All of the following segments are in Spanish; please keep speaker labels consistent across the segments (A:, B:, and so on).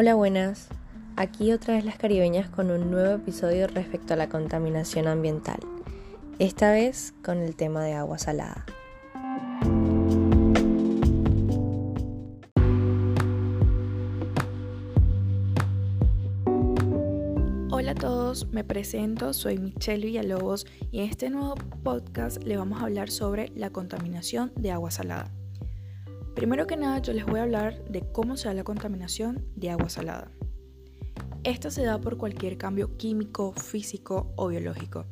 A: Hola, buenas. Aquí otra vez las caribeñas con un nuevo episodio respecto a la contaminación ambiental, esta vez con el tema de agua salada.
B: Hola a todos, me presento, soy Michelle Villalobos y en este nuevo podcast le vamos a hablar sobre la contaminación de agua salada. Primero que nada yo les voy a hablar de cómo se da la contaminación de agua salada. Esta se da por cualquier cambio químico, físico o biológico.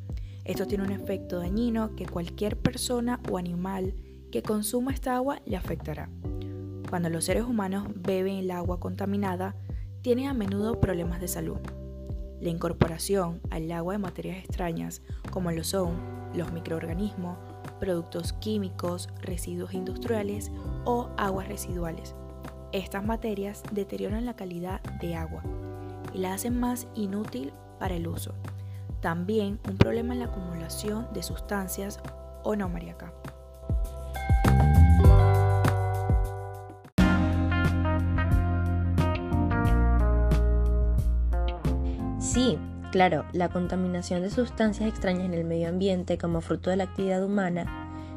B: Esto tiene un efecto dañino que cualquier persona o animal que consuma esta agua le afectará. Cuando los seres humanos beben el agua contaminada, tienen a menudo problemas de salud. La incorporación al agua de materias extrañas, como lo son los microorganismos, productos químicos, residuos industriales o aguas residuales. Estas materias deterioran la calidad de agua y la hacen más inútil para el uso. También un problema en la acumulación de sustancias o no mariaca.
A: Sí, claro, la contaminación de sustancias extrañas en el medio ambiente como fruto de la actividad humana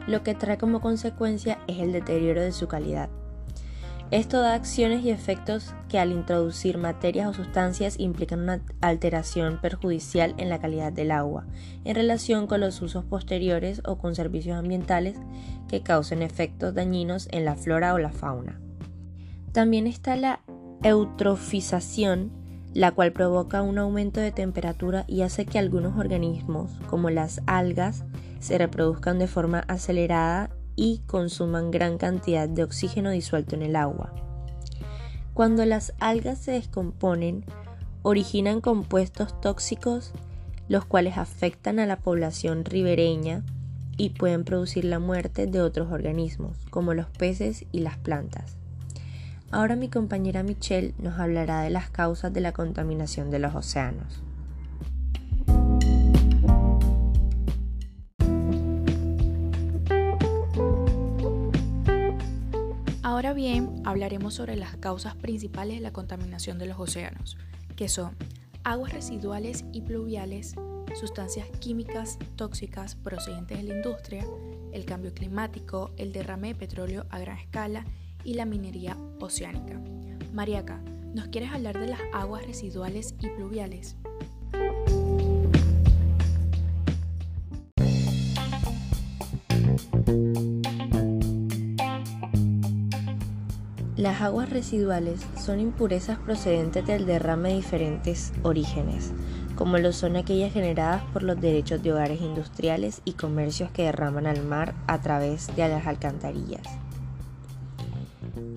A: lo que trae como consecuencia es el deterioro de su calidad. Esto da acciones y efectos que al introducir materias o sustancias implican una alteración perjudicial en la calidad del agua, en relación con los usos posteriores o con servicios ambientales que causen efectos dañinos en la flora o la fauna. También está la eutrofización, la cual provoca un aumento de temperatura y hace que algunos organismos, como las algas, se reproduzcan de forma acelerada y consuman gran cantidad de oxígeno disuelto en el agua. Cuando las algas se descomponen, originan compuestos tóxicos los cuales afectan a la población ribereña y pueden producir la muerte de otros organismos, como los peces y las plantas. Ahora mi compañera Michelle nos hablará de las causas de la contaminación de los océanos.
B: Ahora bien, hablaremos sobre las causas principales de la contaminación de los océanos, que son aguas residuales y pluviales, sustancias químicas tóxicas procedentes de la industria, el cambio climático, el derrame de petróleo a gran escala y la minería oceánica. Mariaca, ¿nos quieres hablar de las aguas residuales y pluviales?
A: Las aguas residuales son impurezas procedentes del derrame de diferentes orígenes, como lo son aquellas generadas por los derechos de hogares industriales y comercios que derraman al mar a través de las alcantarillas.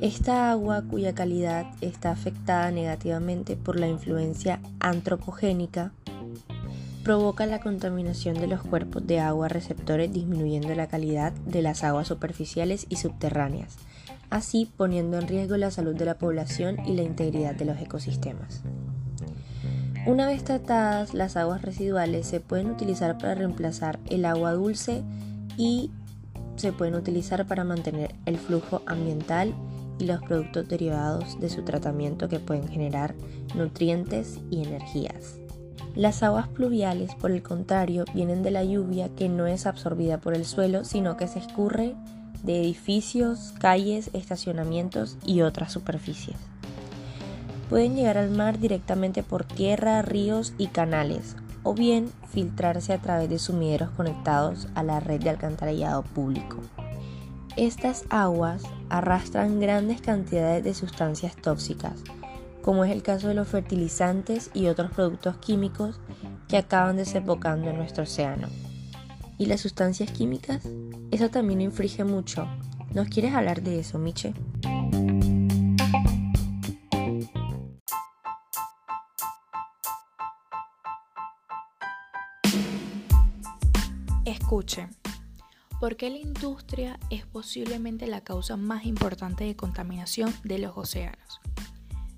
A: Esta agua, cuya calidad está afectada negativamente por la influencia antropogénica, provoca la contaminación de los cuerpos de agua receptores disminuyendo la calidad de las aguas superficiales y subterráneas, así poniendo en riesgo la salud de la población y la integridad de los ecosistemas. Una vez tratadas, las aguas residuales se pueden utilizar para reemplazar el agua dulce y se pueden utilizar para mantener el flujo ambiental y los productos derivados de su tratamiento que pueden generar nutrientes y energías. Las aguas pluviales, por el contrario, vienen de la lluvia que no es absorbida por el suelo, sino que se escurre de edificios, calles, estacionamientos y otras superficies. Pueden llegar al mar directamente por tierra, ríos y canales, o bien filtrarse a través de sumideros conectados a la red de alcantarillado público. Estas aguas arrastran grandes cantidades de sustancias tóxicas, como es el caso de los fertilizantes y otros productos químicos que acaban desembocando en nuestro océano. ¿Y las sustancias químicas? Eso también inflige mucho. ¿Nos quieres hablar de eso, Miche?
B: Escuche, ¿por qué la industria es posiblemente la causa más importante de contaminación de los océanos?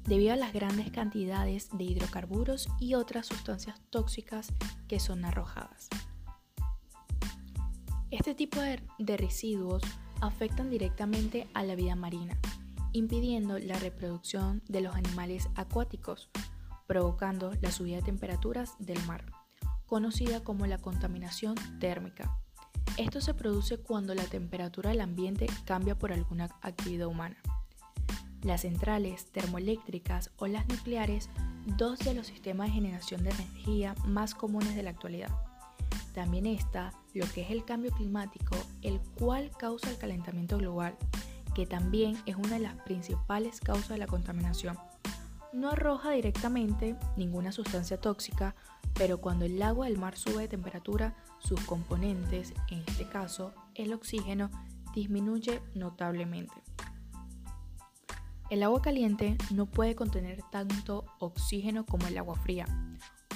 B: Debido a las grandes cantidades de hidrocarburos y otras sustancias tóxicas que son arrojadas. Este tipo de, residuos afectan directamente a la vida marina impidiendo la reproducción de los animales acuáticos, provocando la subida de temperaturas del mar, conocida como la contaminación térmica. Esto se produce cuando la temperatura del ambiente cambia por alguna actividad humana. Las centrales termoeléctricas o las nucleares, dos de los sistemas de generación de energía más comunes de la actualidad. También está lo que es el cambio climático, el cual causa el calentamiento global, que también es una de las principales causas de la contaminación. No arroja directamente ninguna sustancia tóxica, pero cuando el agua del mar sube de temperatura, sus componentes, en este caso el oxígeno, disminuye notablemente. El agua caliente no puede contener tanto oxígeno como el agua fría.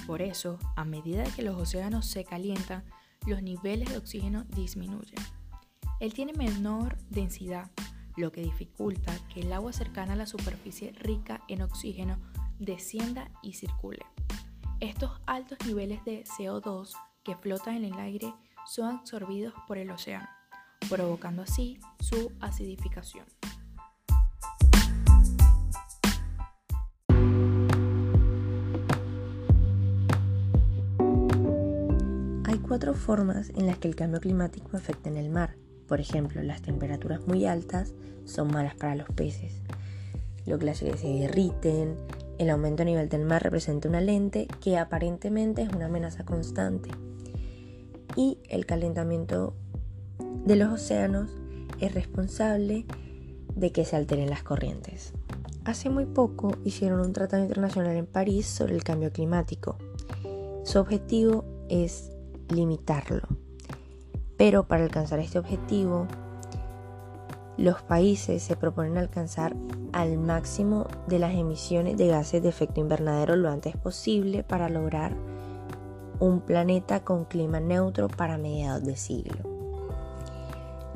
B: Por eso, a medida que los océanos se calientan, los niveles de oxígeno disminuyen. Él tiene menor densidad, lo que dificulta que el agua cercana a la superficie rica en oxígeno descienda y circule. Estos altos niveles de CO2 que flotan en el aire son absorbidos por el océano, provocando así su acidificación.
A: cuatro formas en las que el cambio climático afecta en el mar. Por ejemplo, las temperaturas muy altas son malas para los peces. Los glaciares se derriten, el aumento a nivel del mar representa una lente que aparentemente es una amenaza constante. Y el calentamiento de los océanos es responsable de que se alteren las corrientes. Hace muy poco hicieron un tratado internacional en París sobre el cambio climático. Su objetivo es limitarlo. Pero para alcanzar este objetivo, los países se proponen alcanzar al máximo de las emisiones de gases de efecto invernadero lo antes posible para lograr un planeta con clima neutro para mediados de siglo.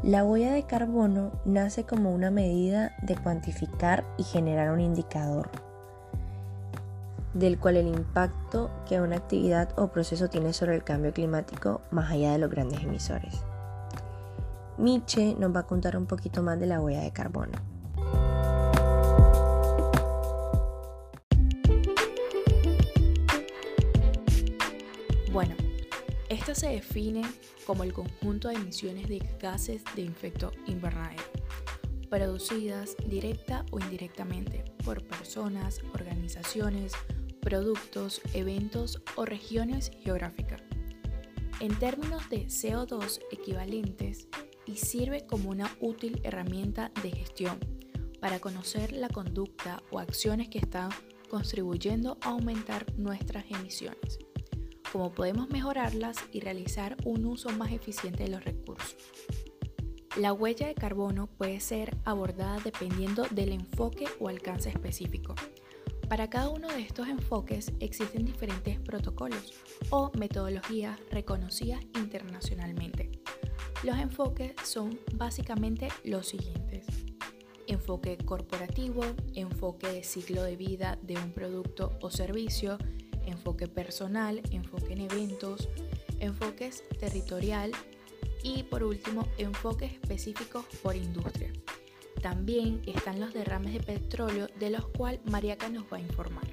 A: La huella de carbono nace como una medida de cuantificar y generar un indicador del cual el impacto que una actividad o proceso tiene sobre el cambio climático más allá de los grandes emisores. Miche nos va a contar un poquito más de la huella de carbono.
B: Bueno, esta se define como el conjunto de emisiones de gases de efecto invernadero, producidas directa o indirectamente por personas, organizaciones, productos, eventos o regiones geográficas. En términos de CO2 equivalentes y sirve como una útil herramienta de gestión para conocer la conducta o acciones que están contribuyendo a aumentar nuestras emisiones, cómo podemos mejorarlas y realizar un uso más eficiente de los recursos. La huella de carbono puede ser abordada dependiendo del enfoque o alcance específico. Para cada uno de estos enfoques existen diferentes protocolos o metodologías reconocidas internacionalmente. Los enfoques son básicamente los siguientes. Enfoque corporativo, enfoque de ciclo de vida de un producto o servicio, enfoque personal, enfoque en eventos, enfoques territorial y por último enfoques específicos por industria. También están los derrames de petróleo de los cuales Mariaca nos va a informar.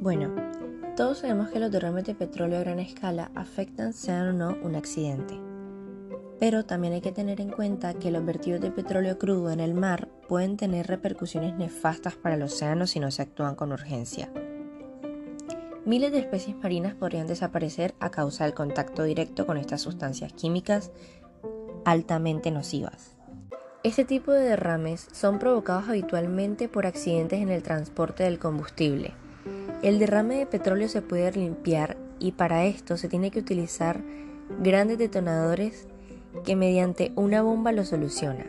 A: Bueno, todos sabemos que los derrames de petróleo a gran escala afectan, sean o no, un accidente. Pero también hay que tener en cuenta que los vertidos de petróleo crudo en el mar pueden tener repercusiones nefastas para el océano si no se actúan con urgencia. Miles de especies marinas podrían desaparecer a causa del contacto directo con estas sustancias químicas altamente nocivas. Este tipo de derrames son provocados habitualmente por accidentes en el transporte del combustible. El derrame de petróleo se puede limpiar y para esto se tiene que utilizar grandes detonadores que mediante una bomba lo soluciona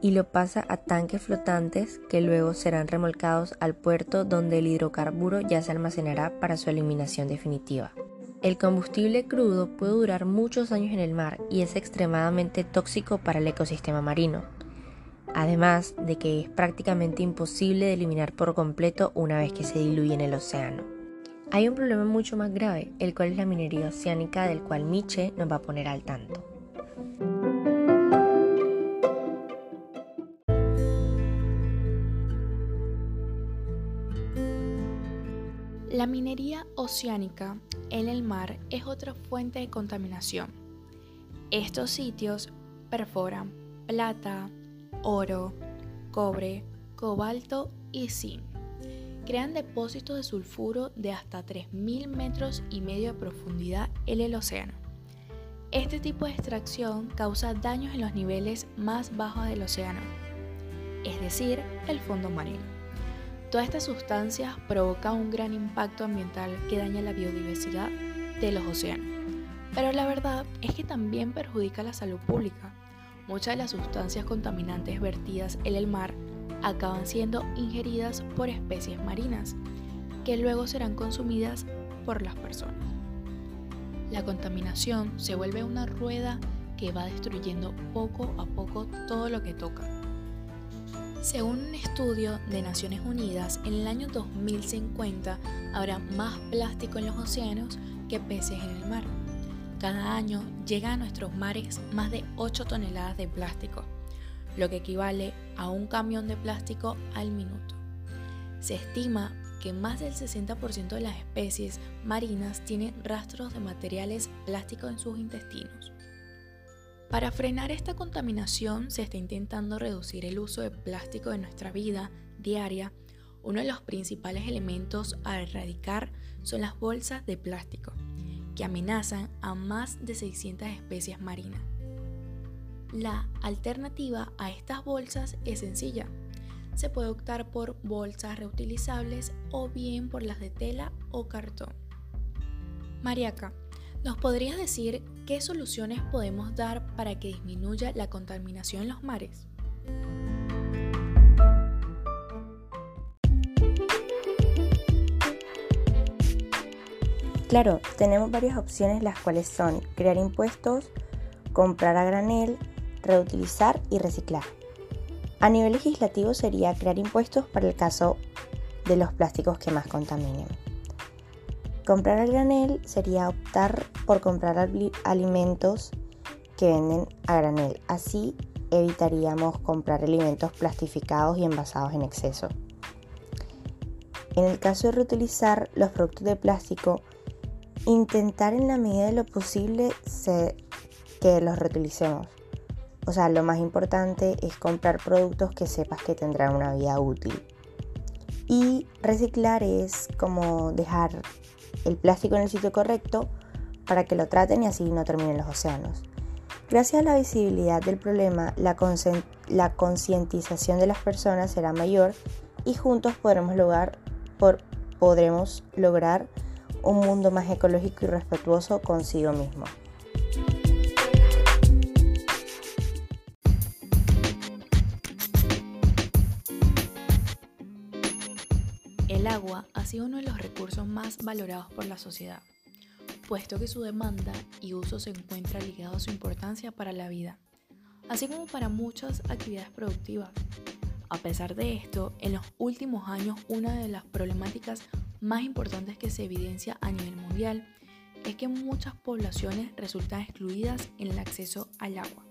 A: y lo pasa a tanques flotantes que luego serán remolcados al puerto donde el hidrocarburo ya se almacenará para su eliminación definitiva. El combustible crudo puede durar muchos años en el mar y es extremadamente tóxico para el ecosistema marino, además de que es prácticamente imposible de eliminar por completo una vez que se diluye en el océano. Hay un problema mucho más grave, el cual es la minería oceánica del cual Miche nos va a poner al tanto.
B: La minería oceánica en el mar es otra fuente de contaminación. Estos sitios perforan plata, oro, cobre, cobalto y zinc. Crean depósitos de sulfuro de hasta 3.000 metros y medio de profundidad en el océano. Este tipo de extracción causa daños en los niveles más bajos del océano, es decir, el fondo marino. Todas estas sustancias provocan un gran impacto ambiental que daña la biodiversidad de los océanos. Pero la verdad es que también perjudica la salud pública. Muchas de las sustancias contaminantes vertidas en el mar acaban siendo ingeridas por especies marinas, que luego serán consumidas por las personas. La contaminación se vuelve una rueda que va destruyendo poco a poco todo lo que toca. Según un estudio de Naciones Unidas, en el año 2050 habrá más plástico en los océanos que peces en el mar. Cada año llega a nuestros mares más de 8 toneladas de plástico, lo que equivale a un camión de plástico al minuto. Se estima que más del 60% de las especies marinas tienen rastros de materiales plásticos en sus intestinos. Para frenar esta contaminación se está intentando reducir el uso de plástico en nuestra vida diaria. Uno de los principales elementos a erradicar son las bolsas de plástico, que amenazan a más de 600 especies marinas. La alternativa a estas bolsas es sencilla. Se puede optar por bolsas reutilizables o bien por las de tela o cartón. Mariaca, ¿Nos podrías decir qué soluciones podemos dar para que disminuya la contaminación en los mares?
A: Claro, tenemos varias opciones las cuales son crear impuestos, comprar a granel, reutilizar y reciclar. A nivel legislativo sería crear impuestos para el caso de los plásticos que más contaminen. Comprar al granel sería optar por comprar alimentos que venden a granel. Así evitaríamos comprar alimentos plastificados y envasados en exceso. En el caso de reutilizar los productos de plástico, intentar en la medida de lo posible que los reutilicemos. O sea, lo más importante es comprar productos que sepas que tendrán una vida útil. Y reciclar es como dejar el plástico en el sitio correcto para que lo traten y así no terminen los océanos. Gracias a la visibilidad del problema, la, concientización de las personas será mayor y juntos podremos lograr, podremos lograr un mundo más ecológico y respetuoso consigo mismo.
B: Ha sido uno de los recursos más valorados por la sociedad, puesto que su demanda y uso se encuentra ligado a su importancia para la vida, así como para muchas actividades productivas. A pesar de esto, en los últimos años una de las problemáticas más importantes que se evidencia a nivel mundial es que muchas poblaciones resultan excluidas en el acceso al agua,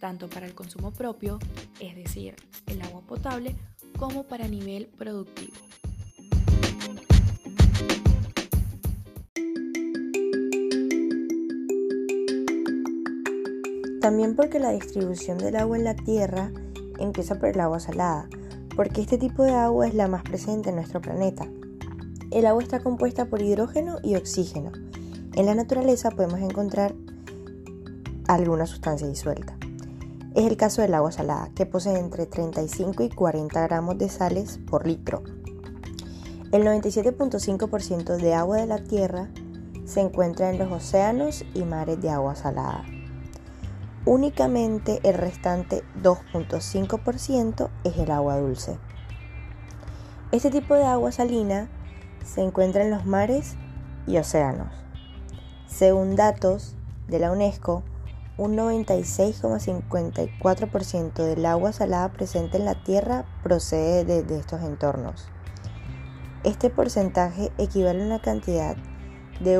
B: tanto para el consumo propio, es decir, el agua potable, como para nivel productivo.
A: También porque la distribución del agua en la Tierra empieza por el agua salada, porque este tipo de agua es la más presente en nuestro planeta. El agua está compuesta por hidrógeno y oxígeno. En la naturaleza podemos encontrar alguna sustancia disuelta. Es el caso del agua salada, que posee entre 35 y 40 gramos de sales por litro. El 97.5% de agua de la Tierra se encuentra en los océanos y mares de agua salada. Únicamente el restante 2.5% es el agua dulce. Este tipo de agua salina se encuentra en los mares y océanos. Según datos de la UNESCO, un 96,54% del agua salada presente en la Tierra procede de, estos entornos. Este porcentaje equivale a una cantidad de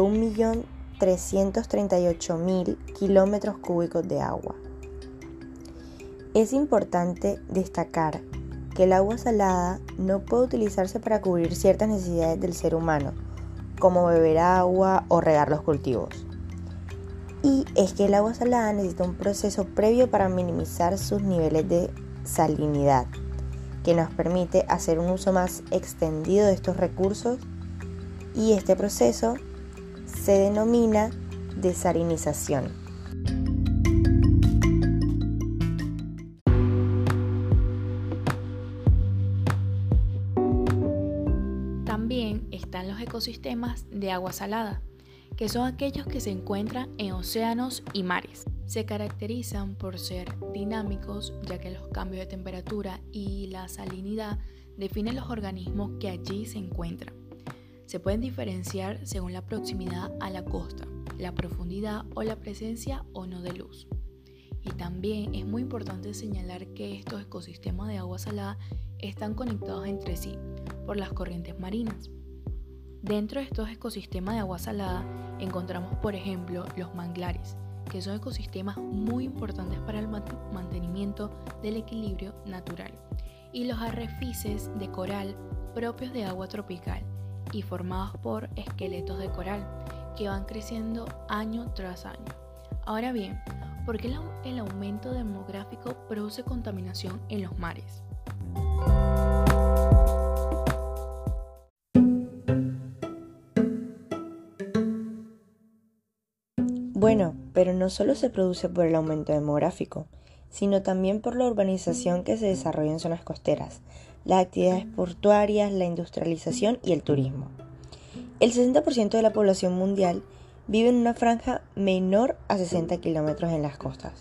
A: 1.338.000 kilómetros cúbicos de agua. Es importante destacar que el agua salada no puede utilizarse para cubrir ciertas necesidades del ser humano, como beber agua o regar los cultivos. Y es que el agua salada necesita un proceso previo para minimizar sus niveles de salinidad, que nos permite hacer un uso más extendido de estos recursos y este proceso se denomina desalinización.
B: También están los ecosistemas de agua salada, que son aquellos que se encuentran en océanos y mares. Se caracterizan por ser dinámicos, ya que los cambios de temperatura y la salinidad definen los organismos que allí se encuentran. Se pueden diferenciar según la proximidad a la costa, la profundidad o la presencia o no de luz. Y también es muy importante señalar que estos ecosistemas de agua salada están conectados entre sí por las corrientes marinas. Dentro de estos ecosistemas de agua salada encontramos, por ejemplo, los manglares, que son ecosistemas muy importantes para el mantenimiento del equilibrio natural, y los arrecifes de coral propios de agua tropical y formados por esqueletos de coral que van creciendo año tras año. Ahora bien, ¿por qué el aumento demográfico produce contaminación en los mares?
A: Bueno, pero no solo se produce por el aumento demográfico, sino también por la urbanización que se desarrolla en zonas costeras, las actividades portuarias, la industrialización y el turismo. El 60% de la población mundial vive en una franja menor a 60 kilómetros en las costas,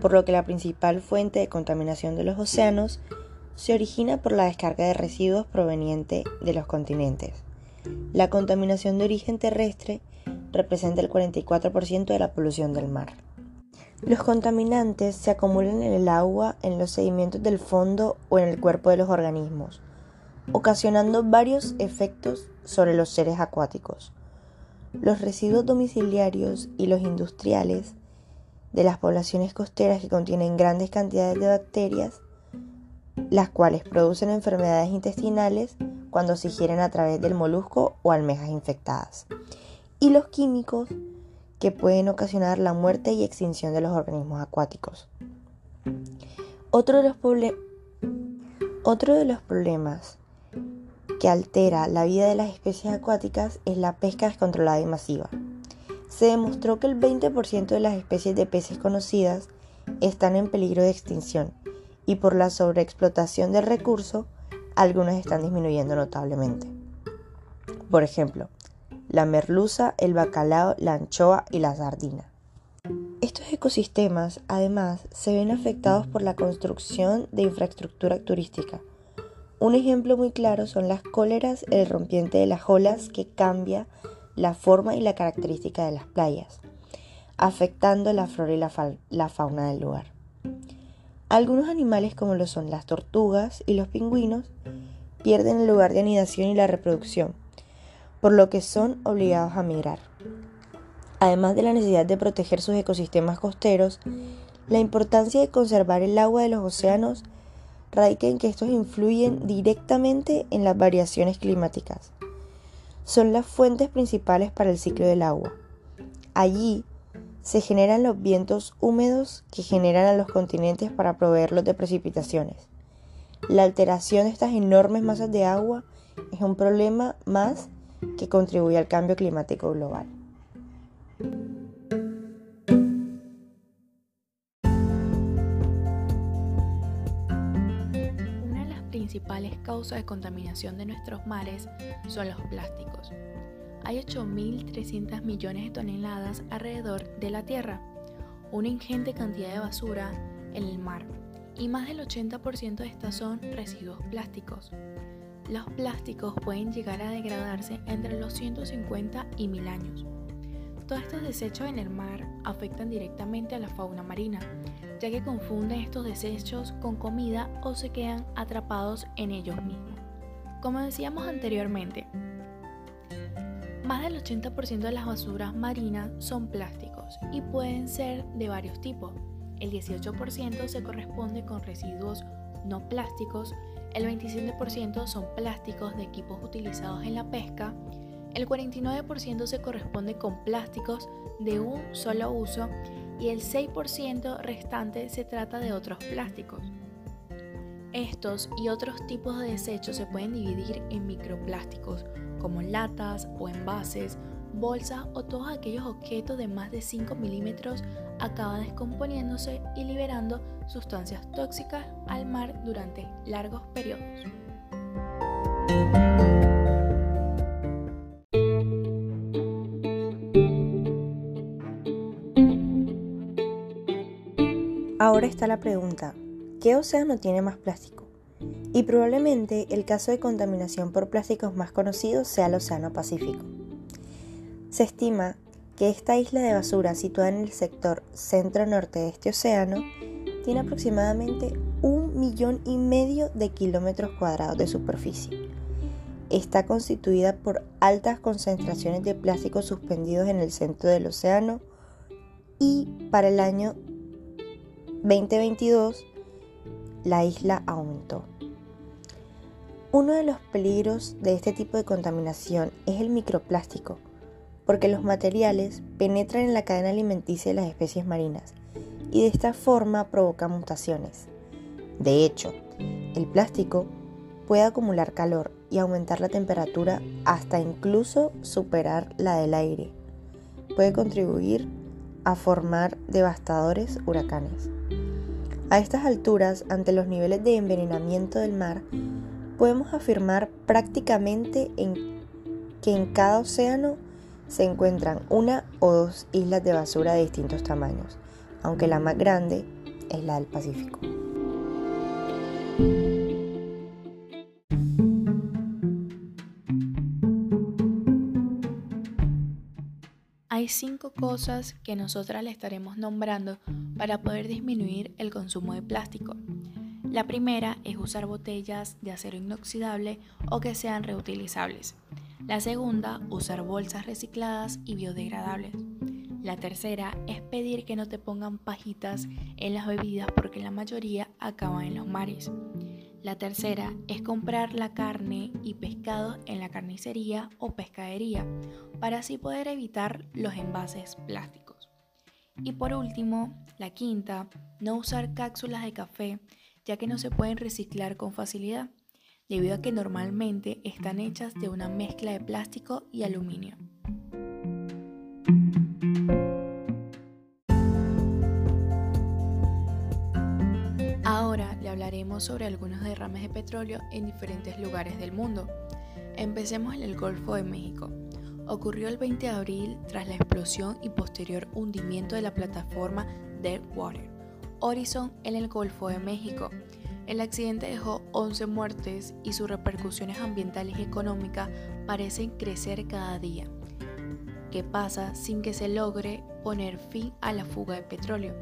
A: por lo que la principal fuente de contaminación de los océanos se origina por la descarga de residuos proveniente de los continentes. La contaminación de origen terrestre representa el 44% de la polución del mar. Los contaminantes se acumulan en el agua, en los sedimentos del fondo o en el cuerpo de los organismos, ocasionando varios efectos sobre los seres acuáticos. Los residuos domiciliarios y los industriales de las poblaciones costeras que contienen grandes cantidades de bacterias, las cuales producen enfermedades intestinales cuando se ingieren a través del molusco o almejas infectadas, y los químicos que pueden ocasionar la muerte y extinción de los organismos acuáticos. Otro de los, Otro de los problemas que altera la vida de las especies acuáticas es la pesca descontrolada y masiva. Se demostró que el 20% de las especies de peces conocidas están en peligro de extinción y por la sobreexplotación del recurso, algunas están disminuyendo notablemente. Por ejemplo, la merluza, el bacalao, la anchoa y la sardina. Estos ecosistemas, además, se ven afectados por la construcción de infraestructura turística. Un ejemplo muy claro son las cóleras, el rompiente de las olas que cambia la forma y la característica de las playas, afectando la flora y la, la fauna del lugar. Algunos animales como lo son las tortugas y los pingüinos pierden el lugar de anidación y la reproducción, por lo que son obligados a migrar. Además de la necesidad de proteger sus ecosistemas costeros, la importancia de conservar el agua de los océanos radica en que estos influyen directamente en las variaciones climáticas. Son las fuentes principales para el ciclo del agua. Allí se generan los vientos húmedos que generan a los continentes para proveerlos de precipitaciones. La alteración de estas enormes masas de agua es un problema más que contribuye al cambio climático global.
B: Una de las principales causas de contaminación de nuestros mares son los plásticos. Hay 8.300 millones de toneladas alrededor de la Tierra, una ingente cantidad de basura en el mar, y más del 80% de estas son residuos plásticos. Los plásticos pueden llegar a degradarse entre los 150 y 1000 años. Todos estos desechos en el mar afectan directamente a la fauna marina, ya que confunden estos desechos con comida o se quedan atrapados en ellos mismos. Como decíamos anteriormente, más del 80% de las basuras marinas son plásticos y pueden ser de varios tipos. El 18% se corresponde con residuos no plásticos, el 27% son plásticos de equipos utilizados en la pesca, el 49% se corresponde con plásticos de un solo uso y el 6% restante se trata de otros plásticos. Estos y otros tipos de desechos se pueden dividir en microplásticos, como latas o envases, bolsas o todos aquellos objetos de más de 5 milímetros acaba descomponiéndose y liberando sustancias tóxicas al mar durante largos periodos.
A: Ahora está la pregunta, ¿qué océano tiene más plástico? Y probablemente el caso de contaminación por plásticos más conocido sea el Océano Pacífico. Se estima que esta isla de basura situada en el sector centro-norte de este océano tiene aproximadamente un millón y medio de kilómetros cuadrados de superficie. Está constituida por altas concentraciones de plásticos suspendidos en el centro del océano y para el año 2022 la isla aumentó. Uno de los peligros de este tipo de contaminación es el microplástico, porque los materiales penetran en la cadena alimenticia de las especies marinas y de esta forma provocan mutaciones. De hecho, el plástico puede acumular calor y aumentar la temperatura hasta incluso superar la del aire. Puede contribuir a formar devastadores huracanes. A estas alturas, ante los niveles de envenenamiento del mar, podemos afirmar prácticamente que en cada océano se encuentran una o dos islas de basura de distintos tamaños, aunque la más grande es la del Pacífico.
B: Hay cinco cosas que nosotras le estaremos nombrando para poder disminuir el consumo de plástico. La primera es usar botellas de acero inoxidable o que sean reutilizables. La segunda, usar bolsas recicladas y biodegradables. La tercera es pedir que no te pongan pajitas en las bebidas porque la mayoría acaban en los mares. La tercera es comprar la carne y pescados en la carnicería o pescadería para así poder evitar los envases plásticos. Y por último, la quinta, no usar cápsulas de café ya que no se pueden reciclar con facilidad, debido a que normalmente están hechas de una mezcla de plástico y aluminio. Ahora le hablaremos sobre algunos derrames de petróleo en diferentes lugares del mundo. Empecemos en el Golfo de México. Ocurrió el 20 de abril tras la explosión y posterior hundimiento de la plataforma Deepwater Horizon en el Golfo de México. El accidente dejó 11 muertes y sus repercusiones ambientales y económicas parecen crecer cada día. ¿Qué pasa sin que se logre poner fin a la fuga de petróleo?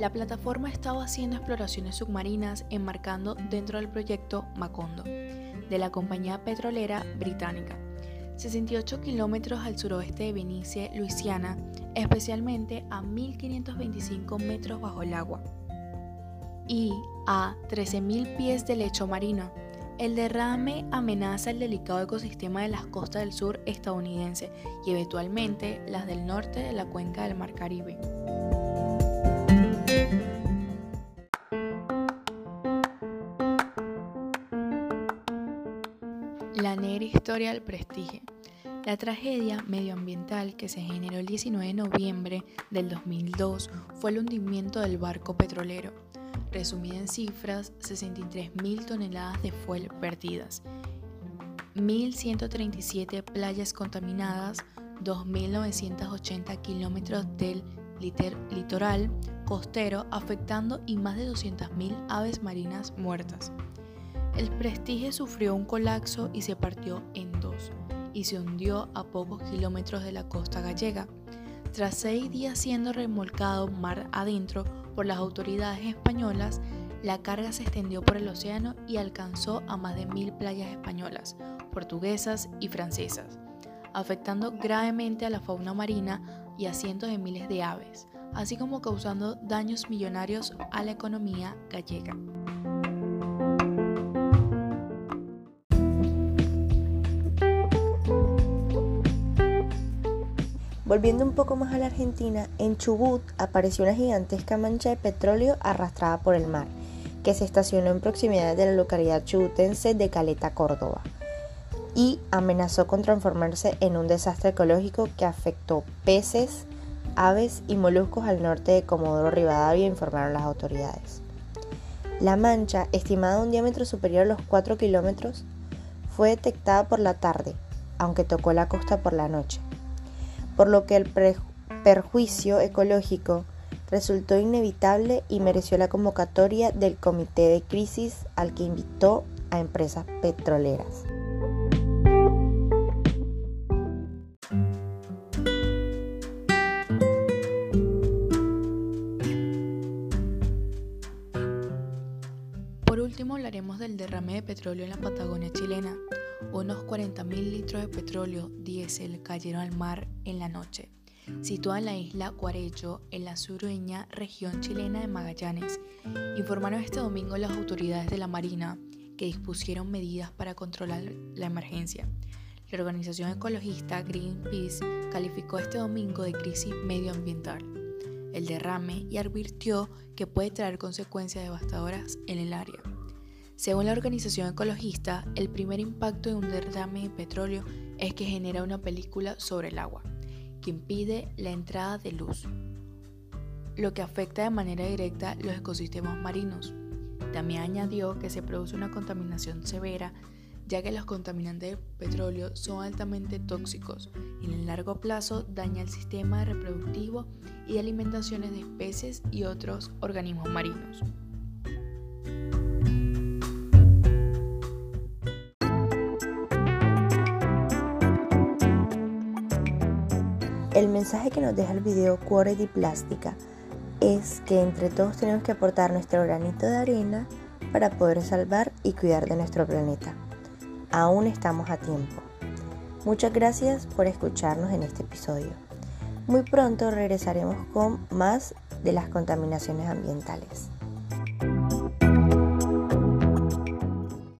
B: La plataforma estaba haciendo exploraciones submarinas enmarcando dentro del proyecto Macondo de la compañía petrolera británica. 68 kilómetros al suroeste de Venice, Luisiana, especialmente a 1525 metros bajo el agua y a 13.000 pies de lecho marino. El derrame amenaza el delicado ecosistema de las costas del sur estadounidense y eventualmente las del norte de la cuenca del Mar Caribe. La negra historia del prestigio. La tragedia medioambiental que se generó el 19 de noviembre del 2002 fue el hundimiento del barco petrolero. Resumida en cifras, 63.000 toneladas de fuel perdidas, 1.137 playas contaminadas, 2.980 kilómetros del litoral costero afectando y más de 200.000 aves marinas muertas. El Prestige sufrió un colapso y se partió en dos y se hundió a pocos kilómetros de la costa gallega. Tras seis días siendo remolcado mar adentro por las autoridades españolas, la carga se extendió por el océano y alcanzó a más de mil playas españolas, portuguesas y francesas, afectando gravemente a la fauna marina y a cientos de miles de aves, así como causando daños millonarios a la economía gallega.
A: Volviendo un poco más a la Argentina, en Chubut apareció una gigantesca mancha de petróleo arrastrada por el mar, que se estacionó en proximidad de la localidad chubutense de Caleta, Córdoba, y amenazó con transformarse en un desastre ecológico que afectó peces, aves y moluscos al norte de Comodoro Rivadavia, informaron las autoridades. La mancha, estimada a un diámetro superior a los 4 kilómetros, fue detectada por la tarde, aunque tocó la costa por la noche por lo que el perjuicio ecológico resultó inevitable y mereció la convocatoria del Comité de Crisis al que invitó a empresas petroleras.
B: Por último hablaremos del derrame de petróleo en la Patagonia chilena, unos 40.000 litros de petróleo diésel cayeron al mar en la noche, situada en la isla Cuarello, en la sureña región chilena de Magallanes. Informaron este domingo las autoridades de la Marina que dispusieron medidas para controlar la emergencia. La organización ecologista Greenpeace calificó este domingo de crisis medioambiental el derrame y advirtió que puede traer consecuencias devastadoras en el área. Según la organización ecologista, el primer impacto de un derrame de petróleo es que genera una película sobre el agua, que impide la entrada de luz, lo que afecta de manera directa los ecosistemas marinos. También añadió que se produce una contaminación severa, ya que los contaminantes de petróleo son altamente tóxicos y en el largo plazo daña el sistema reproductivo y de alimentaciones de especies y otros organismos marinos.
A: El mensaje que nos deja el video Quality Plástica es que entre todos tenemos que aportar nuestro granito de arena para poder salvar y cuidar de nuestro planeta. Aún estamos a tiempo. Muchas gracias por escucharnos en este episodio. Muy pronto regresaremos con más de las contaminaciones ambientales.